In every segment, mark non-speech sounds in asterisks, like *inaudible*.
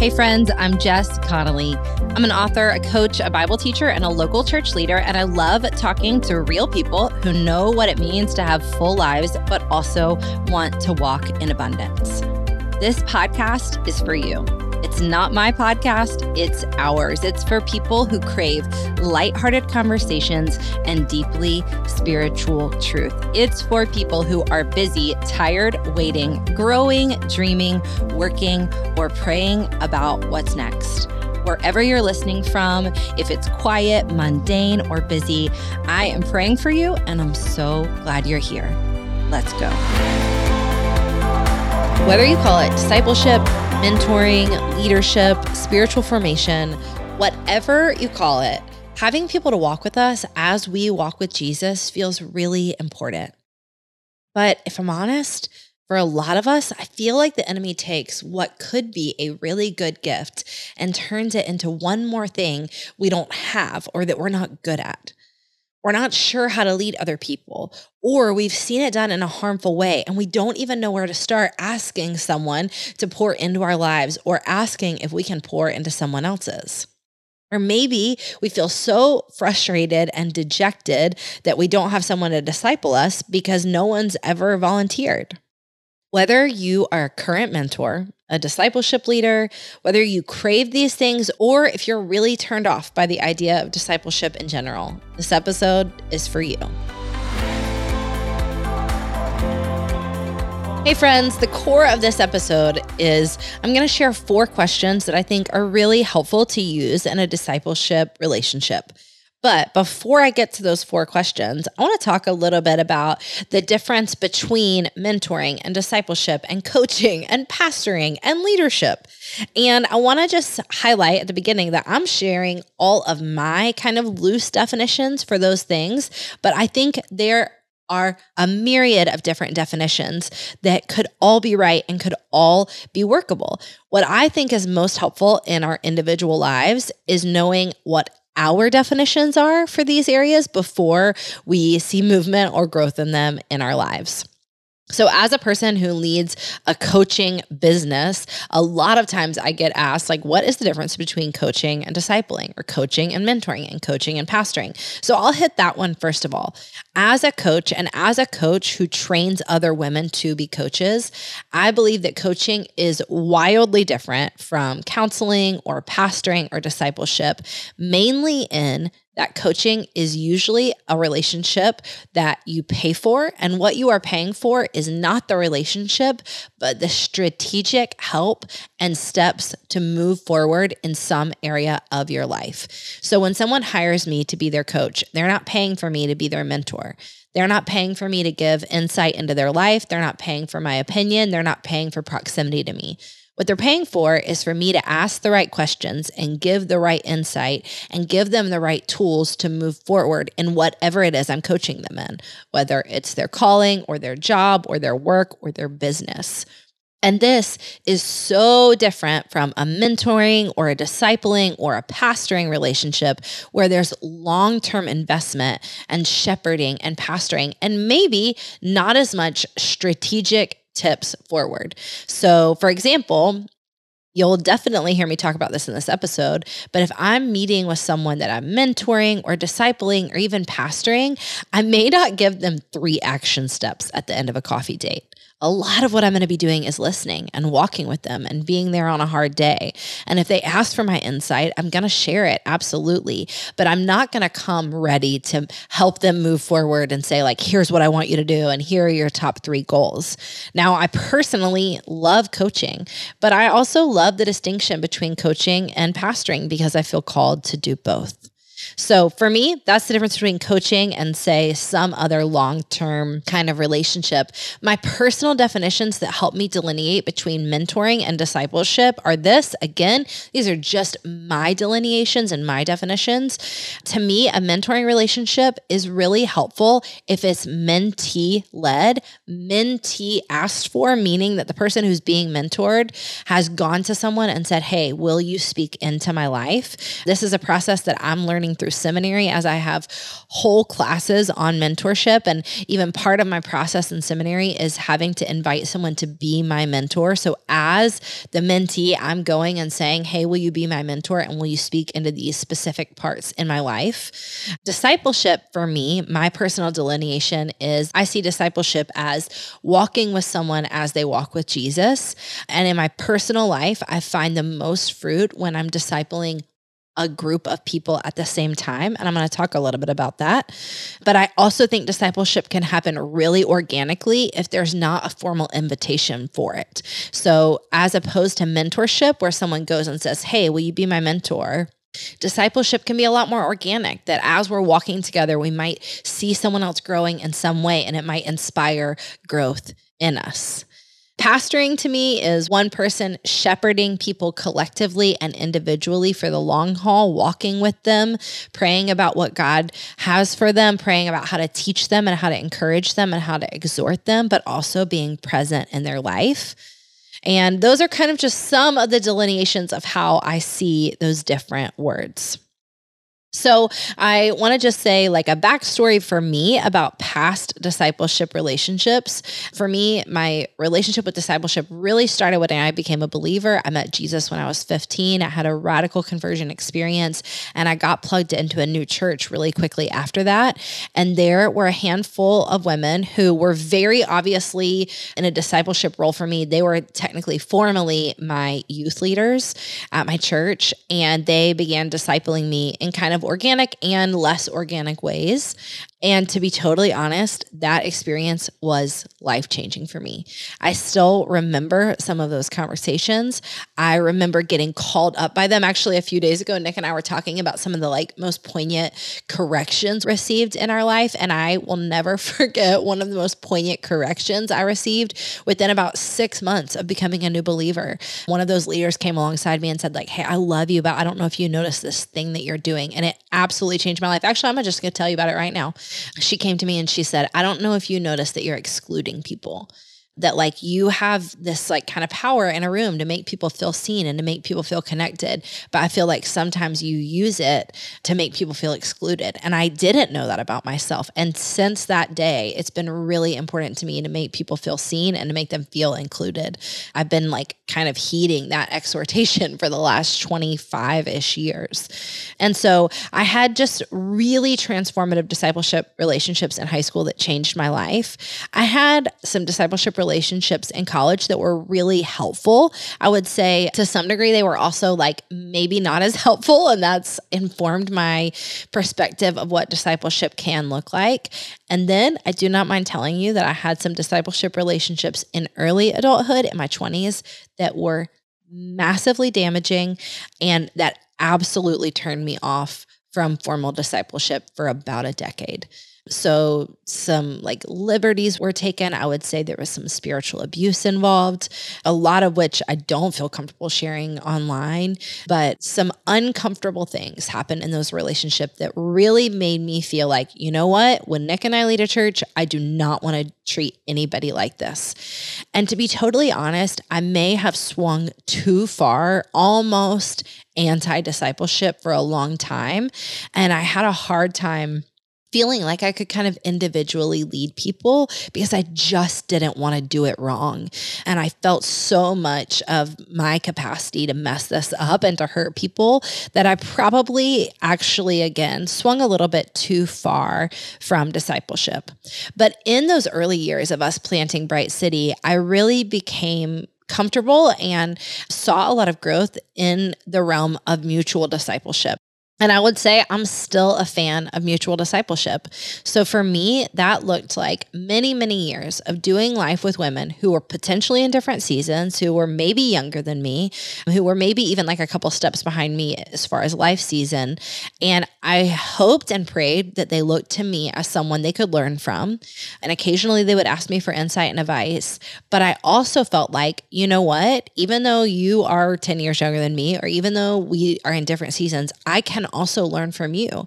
Hey, friends, I'm Jess Connolly. I'm an author, a coach, a Bible teacher, and a local church leader, and I love talking to real people who know what it means to have full lives, but also want to walk in abundance. This podcast is for you. It's not my podcast, it's ours. It's for people who crave lighthearted conversations and deeply spiritual truth. It's for people who are busy, tired, waiting, growing, dreaming, working, or praying about what's next wherever you're listening from, if it's quiet, mundane, or busy, I am praying for you and I'm so glad you're here. Let's go. Whether you call it discipleship, mentoring, leadership, spiritual formation, whatever you call it, having people to walk with us as we walk with Jesus feels really important. But if I'm honest, for a lot of us, I feel like the enemy takes what could be a really good gift and turns it into one more thing we don't have or that we're not good at we're not sure how to lead other people, or we've seen it done in a harmful way and we don't even know where to start asking someone to pour into our lives or asking if we can pour into someone else's. Or maybe we feel so frustrated and dejected that we don't have someone to disciple us because no one's ever volunteered. Whether you are a current mentor, a discipleship leader, whether you crave these things, or if you're really turned off by the idea of discipleship in general, this episode is for you. Hey, friends, the core of this episode is I'm going to share four questions that I think are really helpful to use in a discipleship relationship. But before I get to those four questions, I want to talk a little bit about the difference between mentoring and discipleship and coaching and pastoring and leadership. And I want to just highlight at the beginning that I'm sharing all of my kind of loose definitions for those things, but I think there are a myriad of different definitions that could all be right and could all be workable. What I think is most helpful in our individual lives is knowing what our definitions are for these areas before we see movement or growth in them in our lives. So, as a person who leads a coaching business, a lot of times I get asked, like, what is the difference between coaching and discipling, or coaching and mentoring, and coaching and pastoring? So, I'll hit that one first of all. As a coach, and as a coach who trains other women to be coaches, I believe that coaching is wildly different from counseling or pastoring or discipleship, mainly in that coaching is usually a relationship that you pay for. And what you are paying for is not the relationship, but the strategic help and steps to move forward in some area of your life. So when someone hires me to be their coach, they're not paying for me to be their mentor. They're not paying for me to give insight into their life. They're not paying for my opinion. They're not paying for proximity to me. What they're paying for is for me to ask the right questions and give the right insight and give them the right tools to move forward in whatever it is I'm coaching them in, whether it's their calling or their job or their work or their business. And this is so different from a mentoring or a discipling or a pastoring relationship where there's long term investment and shepherding and pastoring, and maybe not as much strategic tips forward. So, for example, You'll definitely hear me talk about this in this episode. But if I'm meeting with someone that I'm mentoring or discipling or even pastoring, I may not give them three action steps at the end of a coffee date a lot of what I'm going to be doing is listening and walking with them and being there on a hard day. And if they ask for my insight, I'm going to share it absolutely. But I'm not going to come ready to help them move forward and say, like, here's what I want you to do, and here are your top three goals. Now, I personally love coaching, but I also love the distinction between coaching and pastoring because I feel called to do both. So for me, that's the difference between coaching and, say, some other long term kind of relationship. My personal definitions that help me delineate between mentoring and discipleship are this again, these are just my delineations and my definitions. To me, a mentoring relationship is really helpful if it's mentee led, mentee asked for, meaning that the person who's being mentored has gone to someone and said, Hey, will you speak into my life? This is a process that I'm learning through seminary as I have whole classes on mentorship. And even part of my process in seminary is having to invite someone to be my mentor. So as the mentee, I'm going and saying, Hey, will you be my mentor? And will you speak into these specific parts in my life? Discipleship for me, my personal delineation is I see discipleship as walking with someone as they walk with Jesus. And in my personal life, I find the most fruit when I'm discipling a group of people at the same time. And I'm going to talk a little bit about that. But I also think discipleship can happen really organically if there's not a formal invitation for it. So, as opposed to mentorship, where someone goes and says, Hey, will you be my mentor? Discipleship can be a lot more organic, that as we're walking together, we might see someone else growing in some way and it might inspire growth in us. Pastoring to me is one person shepherding people collectively and individually for the long haul, walking with them, praying about what God has for them, praying about how to teach them and how to encourage them and how to exhort them, but also being present in their life. And those are kind of just some of the delineations of how I see those different words. So, I want to just say, like, a backstory for me about past discipleship relationships. For me, my relationship with discipleship really started when I became a believer. I met Jesus when I was 15. I had a radical conversion experience, and I got plugged into a new church really quickly after that. And there were a handful of women who were very obviously in a discipleship role for me. They were technically, formally my youth leaders at my church, and they began discipling me in kind of of organic and less organic ways. And to be totally honest, that experience was life changing for me. I still remember some of those conversations. I remember getting called up by them. Actually, a few days ago, Nick and I were talking about some of the like most poignant corrections received in our life. And I will never *laughs* forget one of the most poignant corrections I received within about six months of becoming a new believer. One of those leaders came alongside me and said, like, hey, I love you, but I don't know if you noticed this thing that you're doing. And it absolutely changed my life. Actually, I'm just gonna tell you about it right now she came to me and she said, I don't know if you noticed that you're excluding people that like you have this like kind of power in a room to make people feel seen and to make people feel connected. But i feel like sometimes you use it to make people feel excluded. And i didn't know that about myself. And since that day it's been really important to me to make people feel seen and to make them feel included. I've been like kind of heeding that *laughs* exhortation for the last 25ish years. And so i had just really transformative discipleship relationships in high school that changed my life. I had some discipleship relationships relationships in college that were really helpful. I would say to some degree, they were also like maybe not as *laughs* helpful. And that's informed my perspective of what discipleship can look like. And then I do not mind telling you that I had some discipleship relationships in early adulthood in my 20s that were massively damaging and that absolutely turned me off from formal discipleship for about a decade. So, some like liberties were taken. I would say there was some spiritual abuse involved, a lot of which I don't feel comfortable sharing online, but some uncomfortable things happened in those relationships that really made me feel like, you know what? When Nick and I lead a church, I do not want to treat anybody like this. And to be totally honest, I may have swung too far, almost anti discipleship for a long time. And I had a hard time feeling like I could kind of individually lead people because I just didn't want to do it wrong. And I felt so much of my capacity to mess this up and to hurt people that I probably actually, again, swung a little bit too far from discipleship. But in those early years of us planting Bright City, I really became comfortable and saw a lot of growth in the realm of mutual discipleship. And I would say I'm still a fan of mutual discipleship. So for me, that looked like many, many years of doing life with women who were potentially in different seasons, who were maybe younger than me, who were maybe even like a couple steps behind me as far as life season. And I hoped and prayed that they looked to me as someone they could learn from. And occasionally they would ask me for insight and advice. But I also felt like, you know what? Even though you are 10 years younger than me, or even though we are in different seasons, I can also learn from you.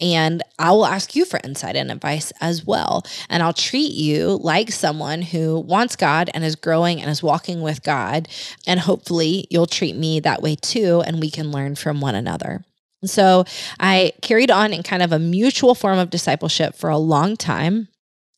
And I will ask you for insight and advice as well. And I'll treat you like someone who wants God and is growing and is walking with God. And hopefully you'll treat me that way too. And we can learn from one another. So I carried on in kind of a mutual form of discipleship for a long time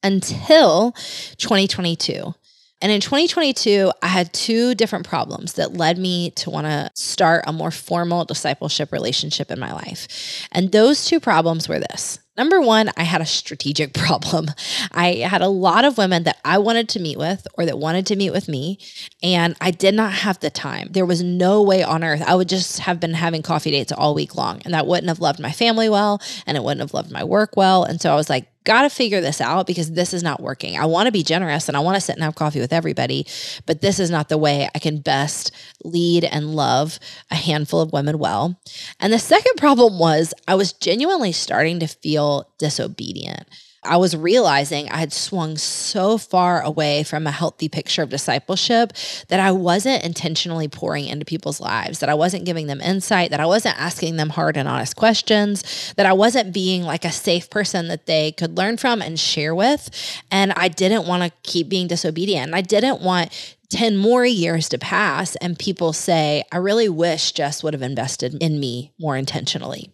until 2022. And in 2022, I had two different problems that led me to want to start a more formal discipleship relationship in my life. And those two problems were this Number one, I had a strategic *laughs* problem. I had a lot of women that I wanted to meet with or that wanted to meet with me, and I did not have the time. There was no way on earth I would just have been having coffee dates all week long, and that wouldn't have loved my family well, and it wouldn't have loved my work well. And so I was like, got to figure this out because this is not working. I want to be generous and I want to sit and have coffee with everybody, but this is not the way I can best lead and love a handful of women well. And the second problem was I was genuinely starting to feel disobedient. I was realizing I had swung so far away from a healthy picture of discipleship that I wasn't intentionally pouring into people's lives, that I wasn't giving them insight, that I wasn't asking them hard and honest questions, that I wasn't being like a safe person that they could learn from and share with. And I didn't want to keep being disobedient. I didn't want 10 more years to pass and people say, I really wish Jess would have invested in me more intentionally.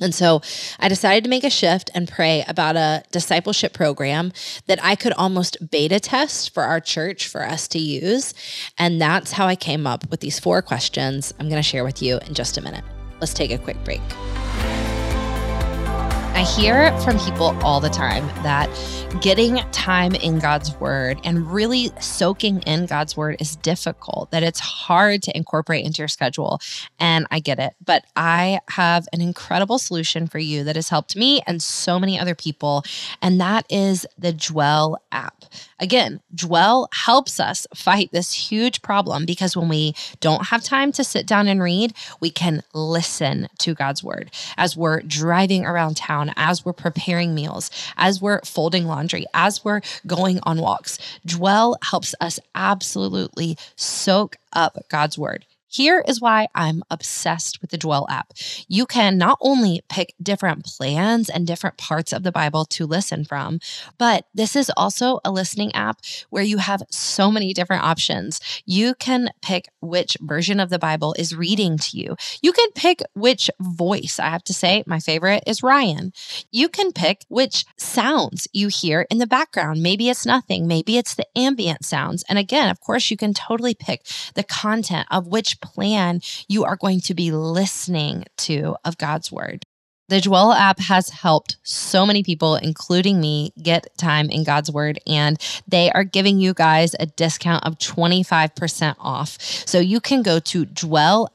And so I decided to make a shift and pray about a discipleship program that I could almost beta test for our church for us to use. And that's how I came up with these four questions I'm going to share with you in just a minute. Let's take a quick break. I hear from people all the time that getting time in God's word and really soaking in God's word is difficult, that it's hard to incorporate into your schedule. And I get it. But I have an incredible solution for you that has helped me and so many other people. And that is the Dwell app. Again, Dwell helps us fight this huge problem because when we don't have time to sit down and read, we can listen to God's word as we're driving around town, as we're preparing meals, as we're folding laundry, as we're going on walks. Dwell helps us absolutely soak up God's word. Here is why I'm obsessed with the Dwell app. You can not only pick different plans and different parts of the Bible to listen from, but this is also a listening app where you have so many different options. You can pick which version of the Bible is reading to you. You can pick which voice. I have to say, my favorite is Ryan. You can pick which sounds you hear in the background. Maybe it's nothing, maybe it's the ambient sounds. And again, of course, you can totally pick the content of which plan you are going to be listening to of God's word. The Dwell app has helped so many people, including me, get time in God's Word, and they are giving you guys a discount of 25% off. So you can go to dwellapp.io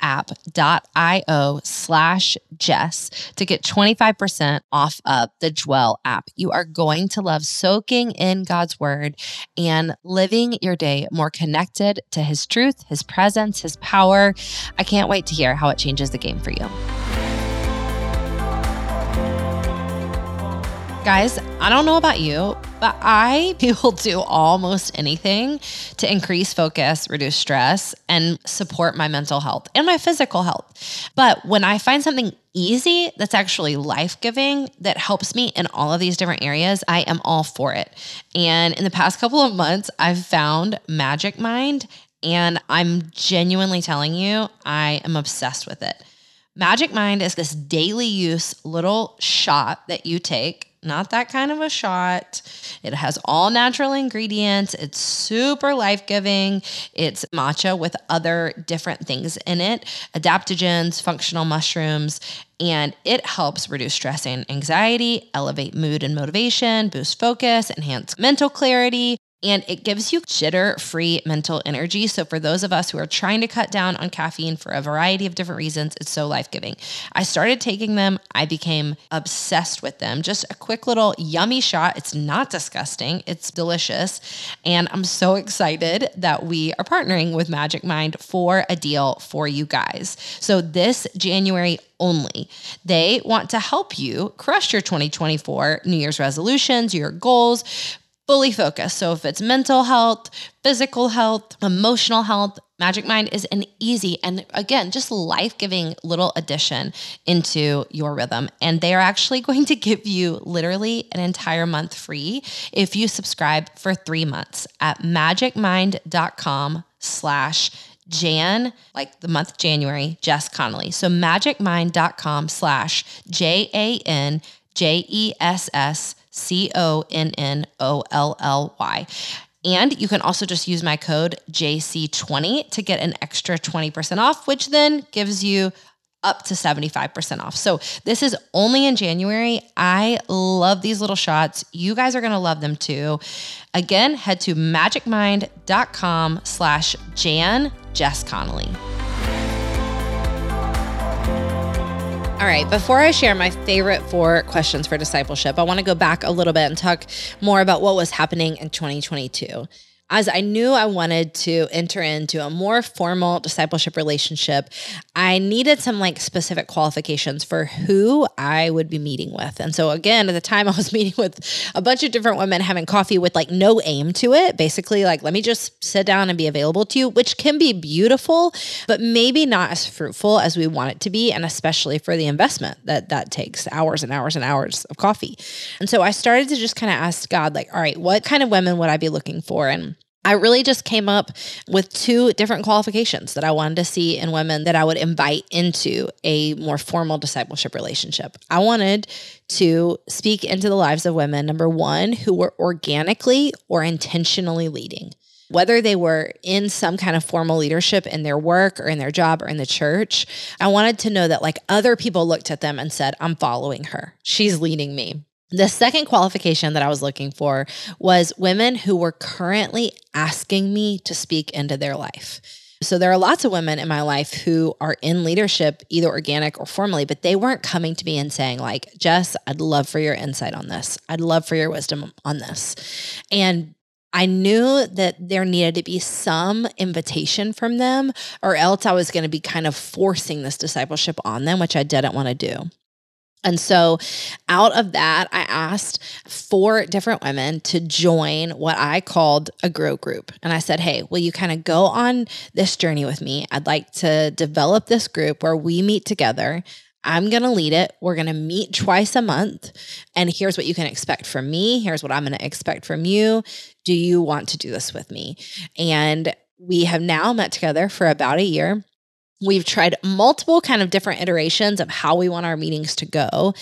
slash Jess to get 25% off of the Dwell app. You are going to love soaking in God's Word and living your day more connected to His truth, His presence, His power. I can't wait to hear how it changes the game for you. Guys, I don't know about you, but I *laughs* will do almost anything to increase focus, reduce stress, and support my mental health and my physical health. But when I find something easy that's actually life giving that helps me in all of these different areas, I am all for it. And in the past couple of months, I've found Magic Mind, and I'm genuinely telling you, I am obsessed with it. Magic Mind is this daily use little shot that you take not that kind of a shot. It has all natural ingredients. It's super life giving. It's matcha with other different things in it adaptogens, functional mushrooms, and it helps reduce stress and anxiety, elevate mood and motivation, boost focus, enhance mental clarity, and it gives you jitter free mental energy. So, for those of us who are trying to cut down on caffeine for a variety of different reasons, it's so life giving. I started taking them, I became obsessed with them. Just a quick little yummy shot. It's not disgusting, it's delicious. And I'm so excited that we are partnering with Magic Mind for a deal for you guys. So, this January, only. They want to help you crush your 2024 New Year's resolutions, your goals, fully focused. So if it's mental health, physical health, emotional health, Magic Mind is an easy and again, just life giving little addition into your rhythm. And they are actually *laughs* going to give you literally an entire month free if you subscribe for three months at magicmind.com slash Jan, like the month January, Jess Connolly. So magicmind.com slash J A N J E S S C O N N O L L Y. And you can also just use my code JC20 to get an extra 20% off, which then gives you up to 75% off. So this is only in January. I love these little shots. You guys are going to love them too. Again, head to magicmind.com slash Jan Jess Connolly. All right, before I share my favorite four questions for discipleship, I want to go back a little bit and talk more about what was happening in 2022 as I knew I wanted to enter into a more formal discipleship relationship, I needed some like specific qualifications for who I would be meeting with. And so, again, at the time, *laughs* I was meeting with a bunch of different women having coffee with like no aim to it. Basically, like, let me just sit down and be available to you, which can be beautiful, but maybe not as fruitful as we want it to be. And especially for the investment that that takes hours and hours and hours of coffee. And so I started to just kind of ask God, like, all right, what kind of women would I be looking for? And I really just came up with two different qualifications that I wanted to see in women that I would invite into a more formal discipleship relationship. I wanted to speak into the lives of women, number one, who were organically or intentionally leading. Whether they were in some kind of formal leadership in their work or in their job or in the church, I wanted to know that like other people looked at them and said, I'm following her. She's leading me. The second qualification that I was looking for was women who were currently asking me to speak into their life. So there are lots of women in my life who are in leadership, either organic or formally, but they weren't coming to me and saying, like, Jess, I'd love for your insight on this. I'd love for your wisdom on this. And I knew that there needed to be some invitation from them, or else I was going to be kind of forcing this discipleship on them, which I didn't want to do. And so, out of that, I asked four different women to join what I called a grow group. And I said, Hey, will you kind of go on this journey with me? I'd like to develop this group where we meet together. I'm going to lead it. We're going to meet twice a month. And here's what you can expect from me. Here's what I'm going to expect from you. Do you want to do this with me? And we have now met together for about a year. We've tried multiple kind of different iterations of how we want our meetings to go.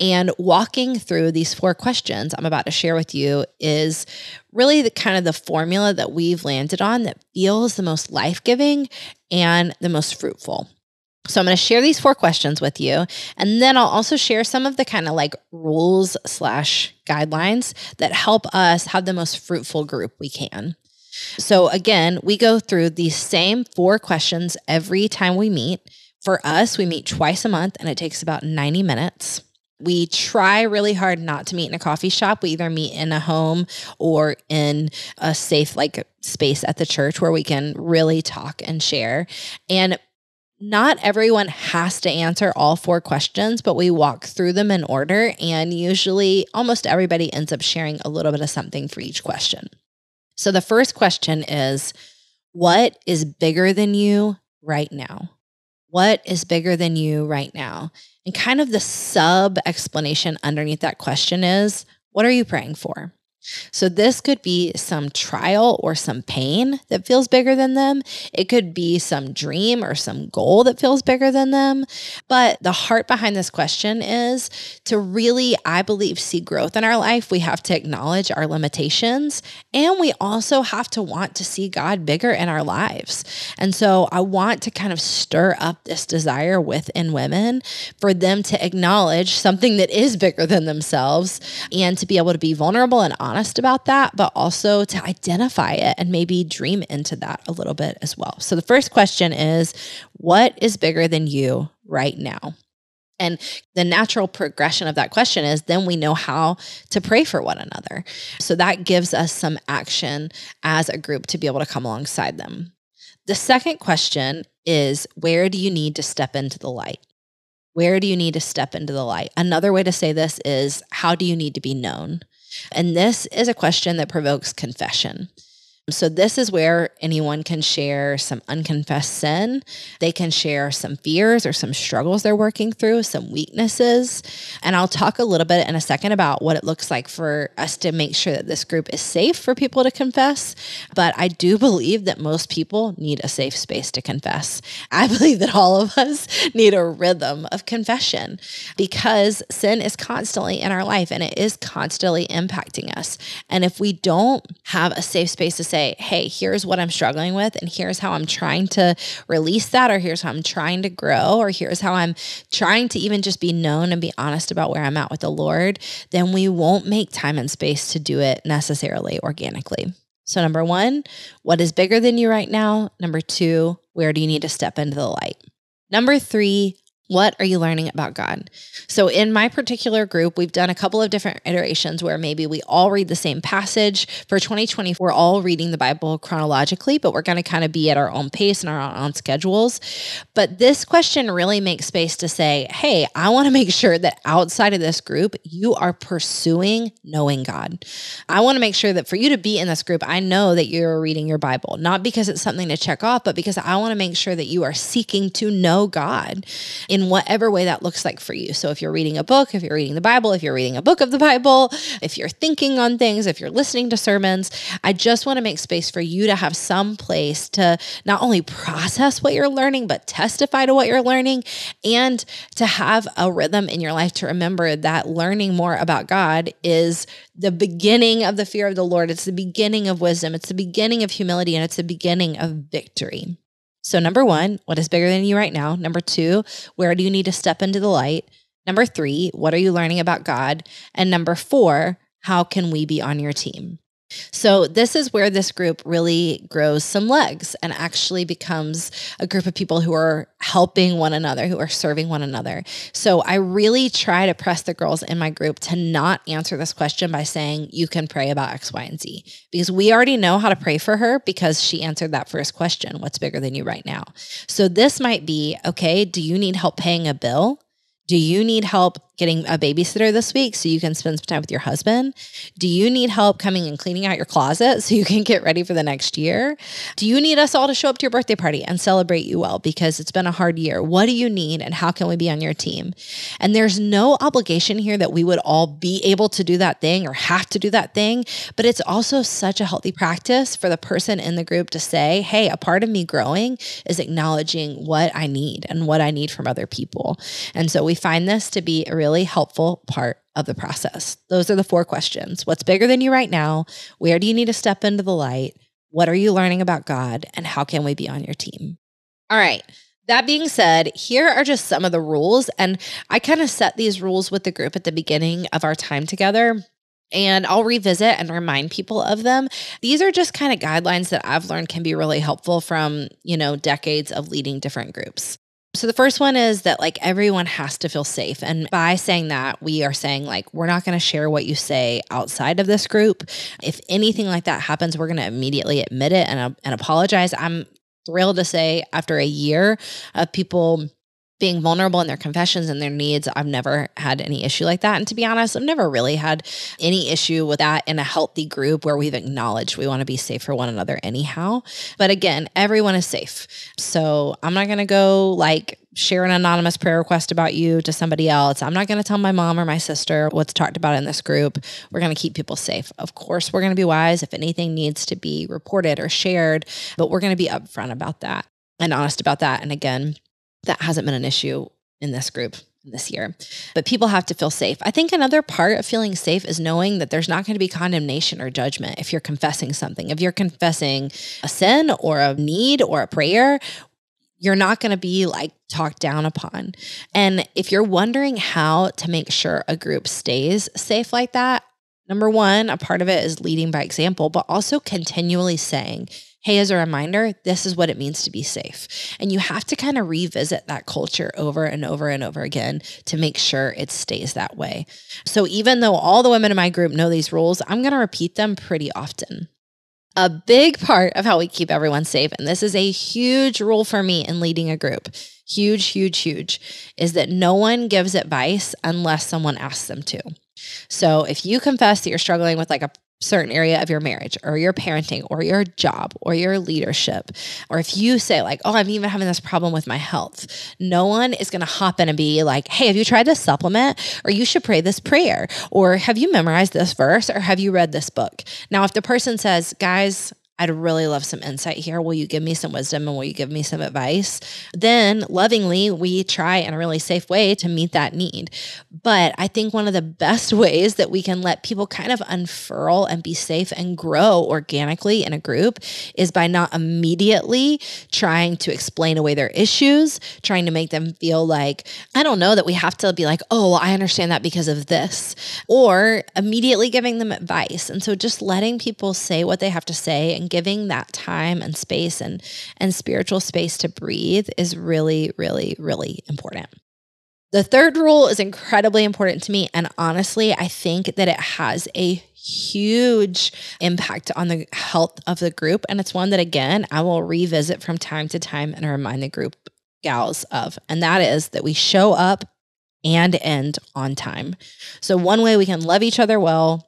And walking through these four questions I'm about to share with you is really the kind of the formula that we've landed on that feels the most life giving and the most fruitful. So I'm going to share these four questions with you. And then I'll also share some of the kind of like rules slash guidelines that help us have the most fruitful group we can. So again, we go through these same four questions every time we meet. For us, we meet twice a month and it takes about 90 minutes. We try really hard not to meet in a coffee shop. We either meet in a home or in a safe like space at the church where we can really talk and share. And not everyone has to answer all four questions, but we walk through them in order. And usually, almost everybody ends up sharing a little bit of something for each question. So the first question is what is bigger than you right now? What is bigger than you right now? And kind of the sub explanation underneath that question is what are you praying for? So, this could be some trial or some pain that feels bigger than them. It could be some dream or some goal that feels bigger than them. But the heart behind this question is to really, I believe, see growth in our life. We have to acknowledge our limitations and we also have to want to see God bigger in our lives. And so, I want to kind of stir up this desire within women for them to acknowledge something that is bigger than themselves and to be able to be vulnerable and honest honest about that, but also to identify it and maybe dream into that a little bit as well. So the first question is what is bigger than you right now? And the natural progression of that question is then we know how to pray for one another. So that gives us some action as a group to be able to come alongside them. The second question is where do you need to step into the light? Where do you need to step into the light? Another way to say this is how do you need to be known? And this is a question that provokes confession. So, this is where anyone can share some unconfessed sin. They can share some fears or some struggles they're working through, some weaknesses. And I'll talk a little bit in a second about what it looks like for us to make sure that this group is safe for people to confess. But I do believe that most people need a safe space to confess. I *laughs* believe that all of us need a rhythm of confession because sin is constantly in our life and it is constantly impacting us. And if we don't have a safe space to say, say, hey, here's what I'm struggling with, and here's how I'm trying to release that, or here's how I'm trying to grow, or here's how I'm trying to even just be known and be honest about where I'm at with the Lord, then we won't make time and space to do it necessarily organically. So, number one, what is bigger than you right now? Number two, where do you need to step into the light? Number three, what are you learning about God? So, in my particular group, we've done a couple of different iterations where maybe we all read the same passage. For 2020, we're all reading the Bible chronologically, but we're going to kind of be at our own pace and our own schedules. But this question really makes space to say, hey, I want to make sure that outside of this group, you are pursuing knowing God. I want to make sure that for you to be in this group, I know that you're reading your Bible, not because it's something to check off, but because I want to make sure that you are seeking to know God. In whatever way that looks like for you. So if you're reading a book, if you're reading the Bible, if you're reading a book of the Bible, if you're thinking on things, if you're listening to sermons, I just want to make space for you to have some place to not only process what you're learning, but testify to what you're learning and to have a rhythm in your life to remember that learning more about God is the beginning of the fear of the Lord. It's the beginning of wisdom. It's the beginning of humility and it's the beginning of victory. So, number one, what is bigger than you right now? Number two, where do you need to step into the light? Number three, what are you learning about God? And number four, how can we be on your team? So, this is where this group really grows some legs and actually becomes a group of people who are helping one another, who are serving one another. So, I really try to press the girls in my group to not answer this question by saying, you can pray about X, Y, and Z, because we already know how to pray for her because she answered that first question What's bigger than you right now? So, this might be okay, do you need help paying a bill? Do you need help getting a babysitter this week so you can spend some time with your husband? Do you need help coming and cleaning out your closet *laughs* so you can get ready for the next year? Do you need us all to show up to your birthday party and celebrate you well because it's been a hard year? What do you need and how can we be on your team? And there's no obligation here that we would all be able to do that thing or have to do that thing, but it's also such a healthy practice for the person in the group to say, hey, a part of me growing is acknowledging what I need and what I need from other people. And so we find this to be a real really helpful part of the process. Those are the four questions What's bigger than you right now? Where do you need to step into the light? What are you learning about God? And how can we be on your team? All right. That being said, here are just some of the rules. And I kind of set these rules with the group at the beginning of our time together and I'll revisit and remind people of them. These are just kind of guidelines that I've learned can be really helpful from, you know, decades of leading different groups. So the first one is that like everyone has to feel safe. And by saying that, we are saying like we're not going to share what you say outside of this group. If anything like that happens, we're going to immediately admit it and, uh, and apologize. I'm thrilled to say after a year of people being vulnerable in their confessions and their needs. I've never had any issue like that. And to be honest, I've never really had any issue with that in a healthy group where we've acknowledged we want to be safe for one another anyhow. But again, everyone is safe. So I'm not going to go like share an anonymous prayer request about you to somebody else. I'm not going to tell my mom or my sister what's talked about in this group. We're going to keep people safe. Of course, we're going to be wise if anything needs to be reported or shared, but we're going to be upfront about that and honest about that. And again, that hasn't been an issue in this group this year. But people have to feel safe. I think another part of feeling safe is knowing that there's not going to be condemnation or judgment if you're confessing something. If you're confessing a sin or a need or a prayer, you're not going to be like talked down upon. And if you're wondering how to make sure a group stays safe like that, number one, a part of it is leading by example, but also continually saying, hey, as a reminder, this is what it means to be safe. And you have to kind of revisit that culture over and over and over again to make sure it stays that way. So even though all the women in my group know these rules, I'm going to repeat them pretty often. A big part of how we keep everyone safe, and this is a huge rule for me in leading a group, huge, huge, huge, is that no one gives advice unless someone asks them to. So if you confess that you're struggling with like a certain area of your marriage or your parenting or your job or your leadership, or if you say, like, oh, I'm even having this problem with my health, no one is going to hop in and be like, hey, have you tried this supplement? Or you should pray this prayer. Or have you memorized this verse? Or have you read this book? Now, if the person says, guys, I'd really love some insight here. Will you give me some wisdom and will you give me some advice? Then, lovingly, we try in a really safe way to meet that need. But I think one of the best *laughs* ways that we can let people kind of unfurl and be safe and grow organically in a group is by not immediately trying to explain away their issues, trying to make them feel like, I don't know, that we have to be like, oh, I understand that because of this, or immediately giving them advice. And so just letting people say what they have to say and giving that time and space and and spiritual space to breathe is really really really important. The third rule is incredibly important to me and honestly, I think that it has a huge impact on the health of the group and it's one that again, I will revisit from time to time and remind the group gals of. And that is that we show up and end on time. So one way we can love each other well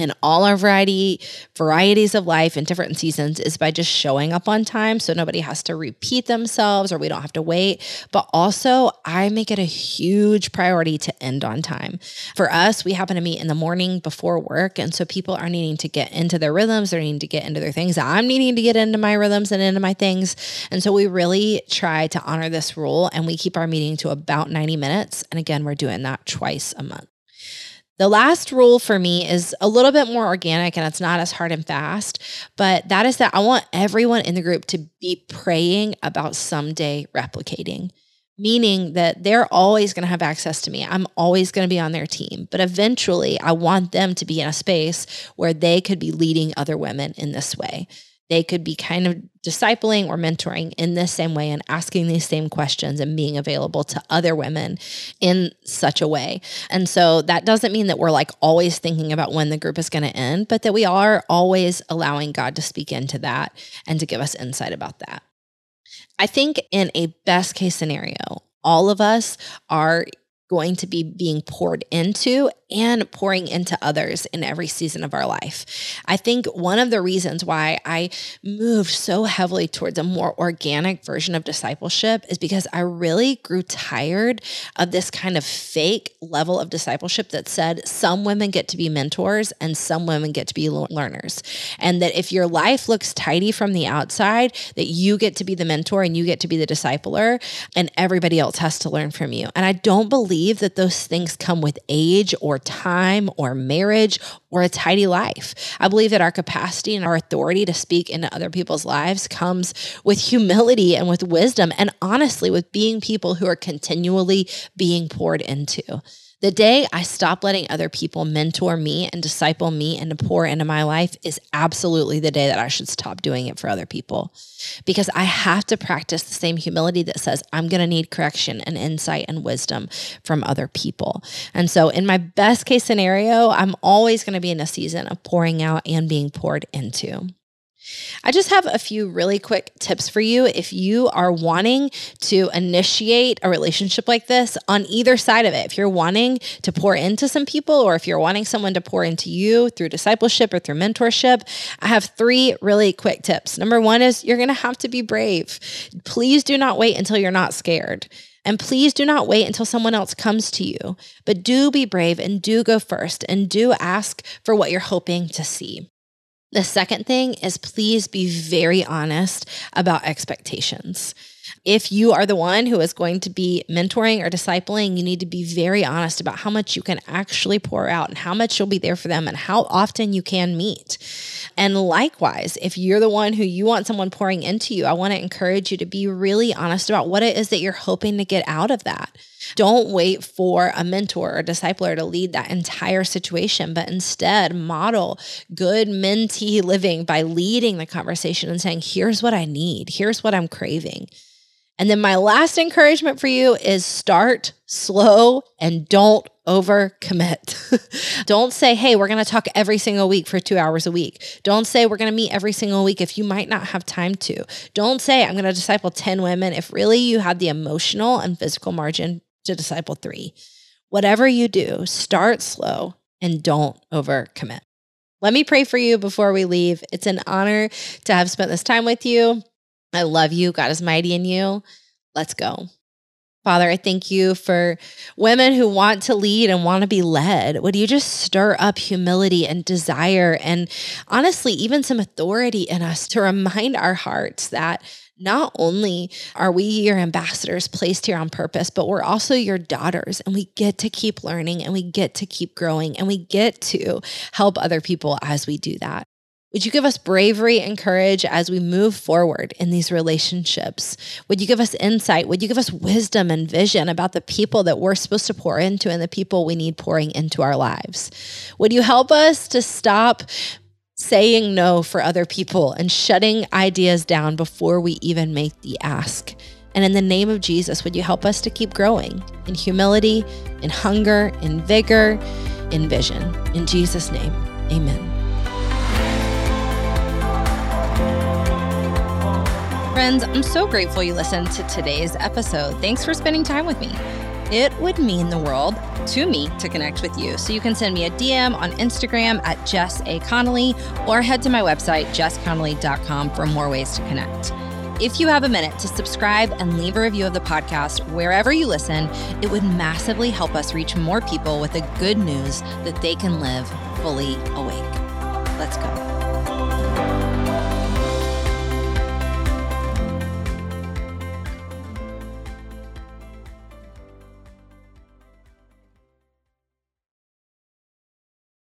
in all our variety varieties of life in different seasons is by just showing up on time. So nobody has to repeat themselves or we don't have to wait. But also i make it a huge priority to end on time. For us we happen to meet in the morning before work. And so people are needing to get into their rhythms. They're needing to get into their things. I'm needing to get into my rhythms and into my things. And so we really try to honor this rule and we keep our meeting to about 90 minutes. And again we're doing that twice a month the last rule for me is a little bit more organic and it's not as hard and fast, but that is that I want everyone in the group to be praying about someday replicating, meaning that they're always going to have access to me. I'm always going to be on their team, but eventually I want them to be in a space where they could be leading other women in this way they could be kind of discipling or mentoring in this same way and asking these same questions and being available to other women in such a way. And so that doesn't mean that we're like always thinking about when the group is going to end, but that we are always allowing God to speak into that and to give us insight about that. I think in a best case scenario, all of us are going to be being poured into and pouring into others in every season of our life. I think one of the reasons why I moved so heavily towards a more organic version of discipleship is because I really grew tired of this kind of fake level of discipleship that said some women get to be mentors and some women get to be learners. And that if your life looks tidy from the outside, that you get to be the mentor and you get to be the discipler and everybody else has to learn from you. And I don't believe that those things come with age or time or marriage or a tidy life. I believe that our capacity and our authority to speak into other people's lives comes with humility and with wisdom and honestly with being people who are continually being poured into. The day I stop letting other people mentor me and disciple me and to pour into my life is absolutely the day that I should stop doing it for other people. Because I have to practice the same humility that says I'm going to need correction and insight and wisdom from other people. And so, in my best case scenario, I'm always going to be in a season of pouring out and being poured into. I just have a few really quick tips for you if you are wanting to initiate a relationship like this on either side of it. If you're wanting to pour into some people or if you're wanting someone to pour into you through discipleship or through mentorship, I have three really quick tips. Number one is you're going to have to be brave. Please do not wait until you're not scared. And please do not wait until someone else comes to you, but do be brave and do go first and do ask for what you're hoping to see. The second thing is please be very honest about expectations. If you are the one who is going to be mentoring or discipling, you need to be very honest about how much you can actually pour out and how much you'll be there for them and how often you can meet. And likewise, if you're the one who you want someone pouring into you, I want to encourage you to be really honest about what it is that you're hoping to get out of that. Don't wait for a mentor or discipler to lead that entire situation, but instead model good mentee living by leading the conversation and saying, here's what I need, here's what I'm craving. And then my last encouragement for you is start slow and don't overcommit. *laughs* don't say, hey, we're going to talk every single week for two hours a week. Don't say we're going to meet every single week if you might not have time to. Don't say I'm going to disciple 10 women if really you have the emotional and physical margin to disciple three. Whatever you do, start slow and don't overcommit. Let me pray for you before we leave. It's an honor to have spent this time with you. I love you. God is mighty in you. Let's go. Father, I thank you for women who want to lead and want to be led. Would you just stir up humility and desire and honestly, even some authority in us to remind our hearts that not only are we your ambassadors placed here on purpose, but we're also your daughters and we get to keep learning and we get to keep growing and we get to help other people as we do that. Would you give us bravery and courage as we move forward in these relationships? Would you give us insight? Would you give us wisdom and vision about the people that we're supposed to pour into and the people we need pouring into our lives? Would you help us to stop saying no for other people and shutting ideas down before we even make the ask? And in the name of Jesus, would you help us to keep growing in humility, in hunger, in vigor, in vision? In Jesus' name, amen. Friends, I'm so grateful you listened to today's episode. Thanks for spending time with me. It would mean the world to me to connect with you. So you can send me a DM on Instagram at Jess A. Connolly or head to my website, jessconnolly.com, for more ways to connect. If you have a minute to subscribe and leave a review of the podcast wherever you listen, it would massively help us reach more people with the good news that they can live fully awake. Let's go.